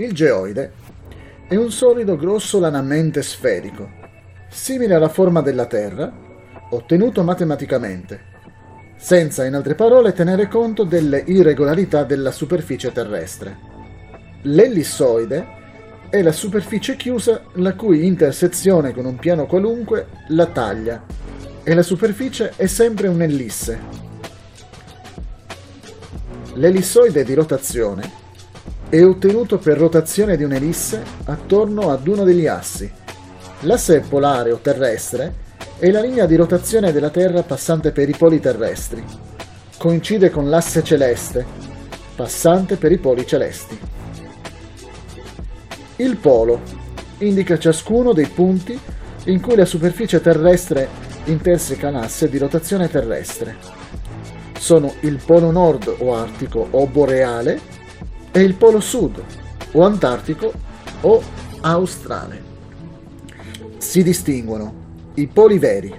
Il geoide è un solido grossolanamente sferico, simile alla forma della Terra, ottenuto matematicamente, senza in altre parole tenere conto delle irregolarità della superficie terrestre. L'ellissoide è la superficie chiusa la cui intersezione con un piano qualunque la taglia e la superficie è sempre un'ellisse. L'ellissoide di rotazione è ottenuto per rotazione di un'elisse attorno ad uno degli assi. L'asse polare o terrestre è la linea di rotazione della Terra passante per i poli terrestri. Coincide con l'asse celeste, passante per i poli celesti. Il polo indica ciascuno dei punti in cui la superficie terrestre interseca l'asse di rotazione terrestre. Sono il polo nord o artico o boreale e il polo sud o antartico o australe. Si distinguono i poli veri,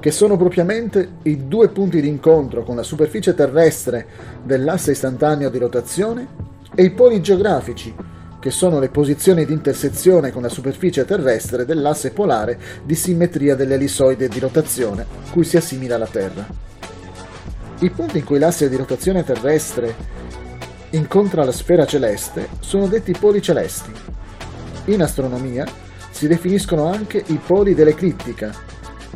che sono propriamente i due punti di incontro con la superficie terrestre dell'asse istantaneo di rotazione, e i poli geografici, che sono le posizioni di intersezione con la superficie terrestre dell'asse polare di simmetria dell'ellissoide di rotazione, cui si assimila la Terra. I punti in cui l'asse di rotazione terrestre incontra la sfera celeste sono detti poli celesti. In astronomia si definiscono anche i poli dell'eclittica,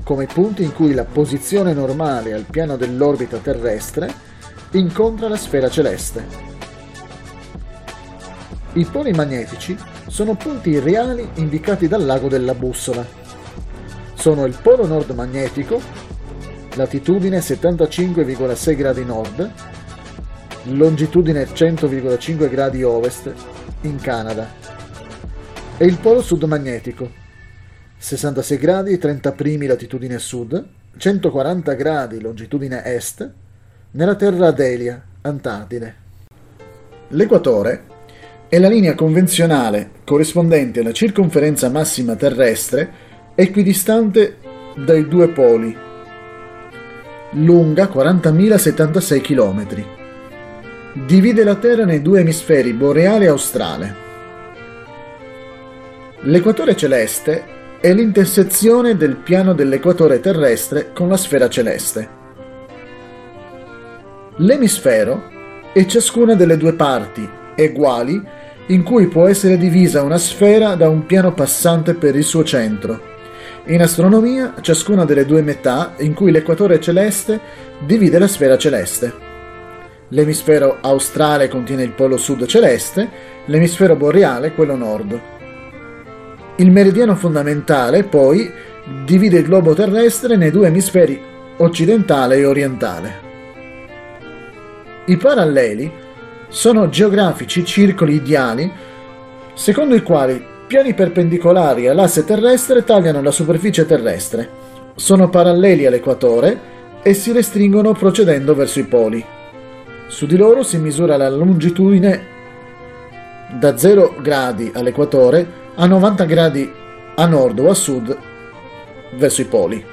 come punti in cui la posizione normale al piano dell'orbita terrestre incontra la sfera celeste. I poli magnetici sono punti reali indicati dal lago della bussola. Sono il polo nord magnetico, latitudine 75,6 gradi nord, longitudine 100,5 gradi ovest, in Canada, e il polo sud magnetico, 66 gradi 30 primi latitudine sud, 140 gradi longitudine est, nella terra Adelia, Antartide. L'equatore è la linea convenzionale corrispondente alla circonferenza massima terrestre equidistante dai due poli, lunga 40.076 km divide la Terra nei due emisferi boreale e australe. L'equatore celeste è l'intersezione del piano dell'equatore terrestre con la sfera celeste. L'emisfero è ciascuna delle due parti, uguali, in cui può essere divisa una sfera da un piano passante per il suo centro. In astronomia, ciascuna delle due metà in cui l'equatore celeste divide la sfera celeste. L'emisfero australe contiene il polo sud celeste, l'emisfero boreale quello nord. Il meridiano fondamentale, poi, divide il globo terrestre nei due emisferi occidentale e orientale. I paralleli sono geografici circoli ideali secondo i quali piani perpendicolari all'asse terrestre tagliano la superficie terrestre, sono paralleli all'equatore e si restringono procedendo verso i poli. Su di loro si misura la longitudine da 0 gradi all'equatore a 90 gradi a nord o a sud verso i poli.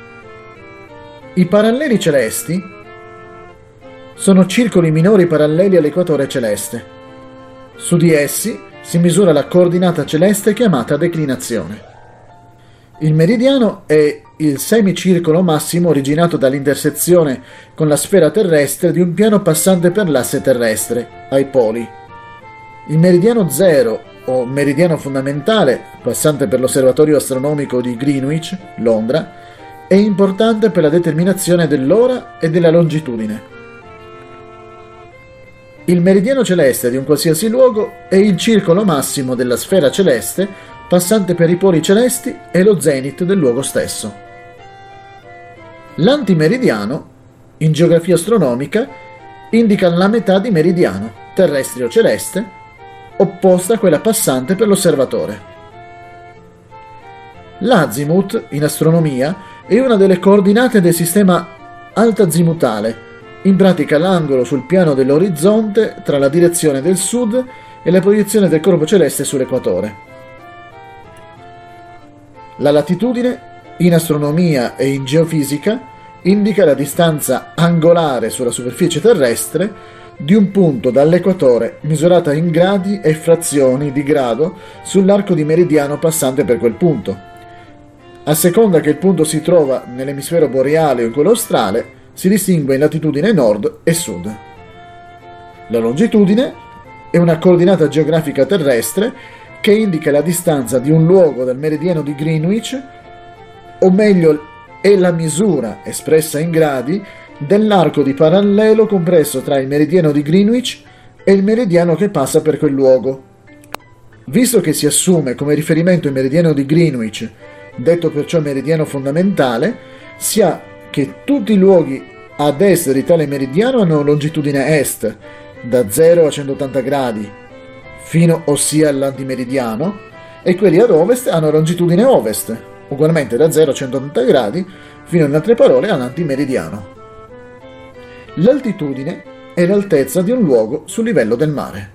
I paralleli celesti sono circoli minori paralleli all'equatore celeste. Su di essi si misura la coordinata celeste chiamata declinazione. Il meridiano è il semicircolo massimo originato dall'intersezione con la sfera terrestre di un piano passante per l'asse terrestre, ai poli. Il meridiano zero, o meridiano fondamentale, passante per l'osservatorio astronomico di Greenwich, Londra, è importante per la determinazione dell'ora e della longitudine. Il meridiano celeste di un qualsiasi luogo è il circolo massimo della sfera celeste passante per i poli celesti e lo zenit del luogo stesso. L'antimeridiano, in geografia astronomica, indica la metà di meridiano, terrestre o celeste, opposta a quella passante per l'osservatore. L'azimut, in astronomia, è una delle coordinate del sistema altazimutale, in pratica l'angolo sul piano dell'orizzonte tra la direzione del sud e la proiezione del corpo celeste sull'equatore. La latitudine, in astronomia e in geofisica, indica la distanza angolare sulla superficie terrestre di un punto dall'equatore misurata in gradi e frazioni di grado sull'arco di meridiano passante per quel punto. A seconda che il punto si trova nell'emisfero boreale o in quello australe, si distingue in latitudine nord e sud. La longitudine è una coordinata geografica terrestre che indica la distanza di un luogo dal meridiano di Greenwich, o meglio è la misura espressa in gradi dell'arco di parallelo compreso tra il meridiano di Greenwich e il meridiano che passa per quel luogo. Visto che si assume come riferimento il meridiano di Greenwich, detto perciò meridiano fondamentale, si ha che tutti i luoghi ad est di tale meridiano hanno longitudine est, da 0 a 180 gradi, fino ossia all'antimeridiano, e quelli ad ovest hanno longitudine ovest, ugualmente da 0 a 180 gradi, fino in altre parole all'antimeridiano. L'altitudine è l'altezza di un luogo sul livello del mare.